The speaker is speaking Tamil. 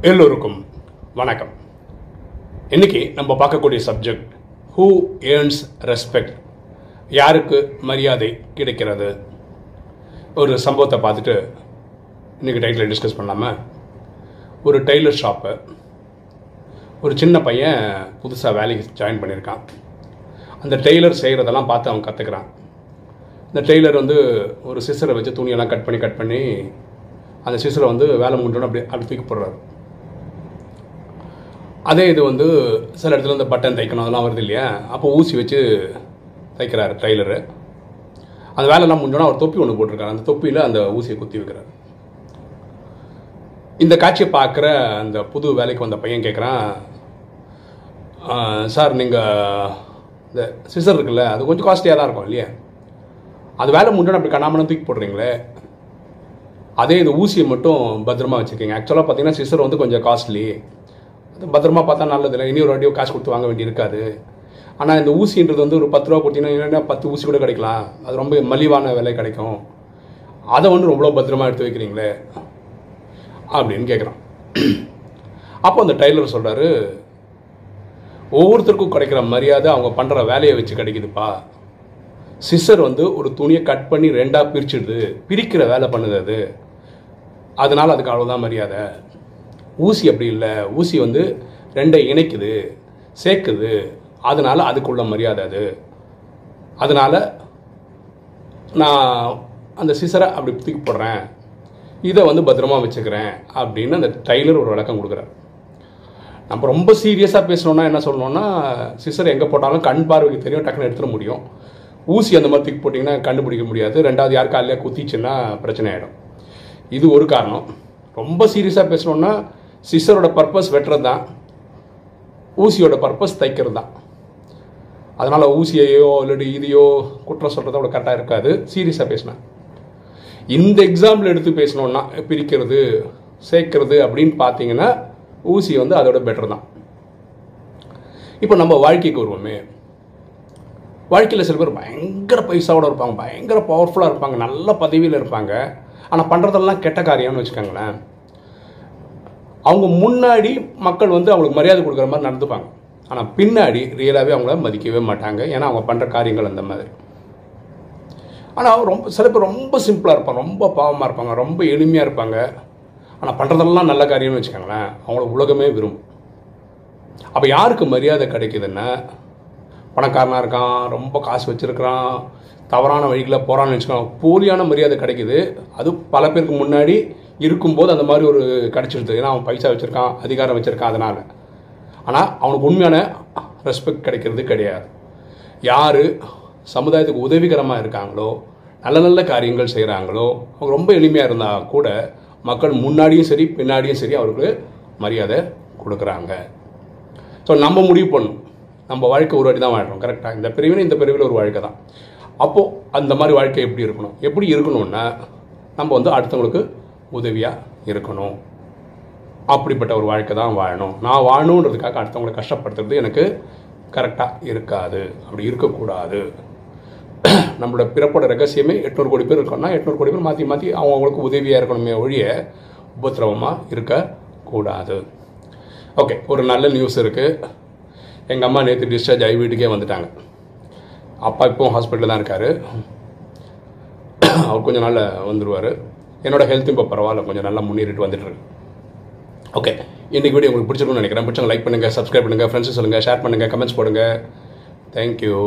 எல்லோருக்கும் வணக்கம். இன்னைக்கு நம்ம பார்க்கக்கூடிய சப்ஜெக்ட் ஹூ ஏர்ன்ஸ் ரெஸ்பெக்ட் யாருக்கு மரியாதை கிடைக்கிறது? ஒரு சம்பவத்தை பார்த்துட்டு இன்னைக்கு டைட்டில் டிஸ்கஸ் பண்ணலாமா? ஒரு டெய்லர் ஷாப்பு ஒரு சின்ன பையன் புதுசாக வேலைக்கு ஜாயின் பண்ணியிருக்கான். அந்த டெய்லர் செய்கிறதெல்லாம் பார்த்து அவன் கற்றுக்கிறான் இந்த டெய்லர் வந்து ஒரு சிசரை வச்சு துணியெல்லாம் கட் பண்ணி கட் பண்ணி அந்த சிசரை வந்து வேலை முடிஞ்சோன்னு அப்படி அப்படி தூக்கி போடுறாரு. அதே இது வந்து சில இடத்துல இந்த பட்டன் தைக்கணும் அதெல்லாம் வருது இல்லையா? அப்போ ஊசி வச்சு தைக்கிறாரு டெய்லரு அந்த வேலைலாம் முடிஞ்சோன்னா அவர் தொப்பி ஒன்று போட்டிருக்காரு. அந்த தொப்பியில் அந்த ஊசியை குத்தி வைக்கிறார். இந்த காட்சியை பார்க்குற அந்த புது வேலைக்கு வந்த பையன் கேட்குறான் சார் நீங்கள் இந்த சிசர் இருக்குல்ல அது கொஞ்சம் காஸ்ட்லியாக தான் இருக்கும் இல்லையா? அது வேலை முடிஞ்சோன்னு அப்படி கண்ணாமணம் தூக்கி போடுறீங்களே? அதே இந்த ஊசியை மட்டும் பத்திரமா வச்சுருக்கீங்க ஆக்சுவலாக பார்த்தீங்கன்னா சிசர் வந்து கொஞ்சம் காஸ்ட்லி பத்திரமா பார்த்தா நல்லது இல்லை இனி ஒரு வாட்டியோ காசு கொடுத்து வாங்க வேண்டி இருக்காது ஆனால் இந்த ஊசின்றது வந்து ஒரு பத்து ரூபா கொடுத்தீங்கன்னா பத்து ஊசி கூட கிடைக்கலாம். அது ரொம்ப மலிவான விலை கிடைக்கும். அதை வந்து ரொம்ப பத்திரமா எடுத்து வைக்கிறீங்களே அப்படின்னு கேட்குறான் அப்போ அந்த டைலர் சொல்கிறாரு ஒவ்வொருத்தருக்கும் கிடைக்கிற மரியாதை அவங்க பண்ணுற வேலையை வச்சு கிடைக்குதுப்பா. சிஸ்டர் வந்து ஒரு துணியை கட் பண்ணி ரெண்டாக பிரிச்சிடுது. பிரிக்கிற வேலை பண்ணுது அது. அதனால் அதுக்கு அவ்வளோதான் மரியாதை. ஊசி அப்படி இல்லை. ஊசி வந்து ரெண்டை இணைக்குது சேர்க்குது. அதனால் அதுக்குள்ள மரியாதை அது. அதனால் நான் அந்த சிசரை அப்படி தூக்கி போடுறேன். இதை வந்து பத்திரமா வச்சுக்கிறேன் அப்படின்னு அந்த டைலர் ஒரு விளக்கம் கொடுக்குறாரு. நம்ம ரொம்ப சீரியஸாக பேசணுன்னா என்ன சொல்லணும்னா சிசர் எங்கே போட்டாலும் கண் பார்வைக்கு தெரியும் டக்குன்னு எடுத்துட முடியும். ஊசி அந்த மாதிரி தூக்கி போட்டிங்கன்னா கண்டுபிடிக்க முடியாது. ரெண்டாவது யார் காலையில் குத்திச்சுன்னா பிரச்சனை ஆகிடும் இது ஒரு காரணம். ரொம்ப சீரியஸாக பேசணுன்னா சிஸ்டரோட பர்பஸ் வெட்டுறது தான் ஊசியோட பர்பஸ் தைக்கிறது தான் அதனால் ஊசியையோ இல்லாட்டி இதையோ குற்றம் சொல்கிறத அவ்வளோ கரெக்டாக இருக்காது. சீரியஸாக பேசினேன். இந்த எக்ஸாம்பிள் எடுத்து பேசணுன்னா பிரிக்கிறது சேர்க்கறது அப்படின்னு பார்த்தீங்கன்னா ஊசி வந்து அதோட பெட்டர் தான். இப்போ நம்ம வாழ்க்கைக்கு வருவோமே. வாழ்க்கையில் சில பேர் பயங்கர பைசாவோட இருப்பாங்க பயங்கர பவர்ஃபுல்லாக இருப்பாங்க நல்ல பதவியில் இருப்பாங்க. ஆனால் பண்ணுறதெல்லாம் கெட்ட காரியம்னு வச்சுக்கோங்களேன். அவங்க முன்னாடி மக்கள் வந்து அவங்களுக்கு மரியாதை கொடுக்குற மாதிரி நடந்துப்பாங்க. ஆனால் பின்னாடி ரியலாகவே அவங்கள மதிக்கவே மாட்டாங்க. ஏன்னா அவங்க பண்ணுற காரியங்கள் அந்த மாதிரி. ஆனால் ரொம்ப சில பேர் ரொம்ப சிம்பிளாக இருப்பாங்க. ரொம்ப பாவமாக இருப்பாங்க. ரொம்ப எளிமையாக இருப்பாங்க. ஆனால் பண்ணுறதெல்லாம் நல்ல காரியம்னு வச்சுக்கோங்களேன். அவங்கள உலகமே விரும்பும். அப்போ யாருக்கு மரியாதை கிடைக்குதுன்னா பணக்காரனாக இருக்கான் ரொம்ப காசு வச்சுருக்கிறான் தவறான வழிகளில் போகிறான்னு வச்சுக்கோங்க. போலியான மரியாதை கிடைக்குது. அது பல பேருக்கு முன்னாடி இருக்கும்போது அந்த மாதிரி ஒரு கிடச்சிருது ஏன்னா அவன் பைசா வச்சுருக்கான் அதிகாரம் வச்சுருக்கான் அதனால். ஆனால் அவனுக்கு உண்மையான ரெஸ்பெக்ட் கிடைக்கிறது கிடையாது. யார் சமுதாயத்துக்கு உதவிகரமாக இருக்காங்களோ நல்ல நல்ல காரியங்கள் செய்கிறாங்களோ அவங்க ரொம்ப எளிமையாக இருந்தால் கூட மக்கள் முன்னாடியும் சரி பின்னாடியும் சரி அவருக்கு மரியாதை கொடுக்குறாங்க. ஸோ நம்ம முடிவு பண்ணணும். நம்ம வாழ்க்கை ஒரு வாட்டி தான் வாழ்கிறோம் கரெக்டாக இந்த பிரிவில் இந்த பிரிவில் ஒரு வாழ்க்கை தான். அப்போது அந்த மாதிரி வாழ்க்கை எப்படி இருக்கணும்? எப்படி இருக்கணும்னா நம்ம வந்து அடுத்தவங்களுக்கு உதவியாக இருக்கணும். அப்படிப்பட்ட ஒரு வாழ்க்கை தான் வாழணும். நான் வாழணுன்றதுக்காக அடுத்தவங்களை கஷ்டப்படுத்துறது எனக்கு கரெக்டாக இருக்காது. அப்படி இருக்கக்கூடாது. நம்மளோட பிறப்போட ரகசியமே எட்நூறு கோடி பேர் இருக்கோம்னா எட்நூறு கோடி பேர் மாற்றி மாற்றி அவங்களுக்கு உதவியாக இருக்கணுமே ஒழிய உபத்திரவமாக இருக்கக்கூடாது ஓகே ஒரு நல்ல நியூஸ் இருக்குது எங்கள் அம்மா நேற்று டிஸ்சார்ஜ் ஆகி வீட்டுக்கே வந்துட்டாங்க. அப்பா இப்போவும் ஹாஸ்பிட்டலில் தான் இருக்கார். அவர் கொஞ்சம் நாளில் வந்துடுவார் என்னோட ஹெல்த் இப்போ பரவாயில்ல கொஞ்சம் நல்லா முன்னேறிட்டு வந்துட்டுருக்கு ஓகே இன்றைக்கி வீடியோ உங்களுக்கு பிடிச்சிருக்கும்னு நினைக்கிறேன். பிடிச்சவங்க லைக் பண்ணுங்கள் சப்ஸ்கிரைப் பண்ணுங்கள் ஃப்ரெண்ட்ஸு சொல்லுங்கள் ஷேர் பண்ணுங்கள் கமெண்ட்ஸ் போடுங்க. தேங்க்யூ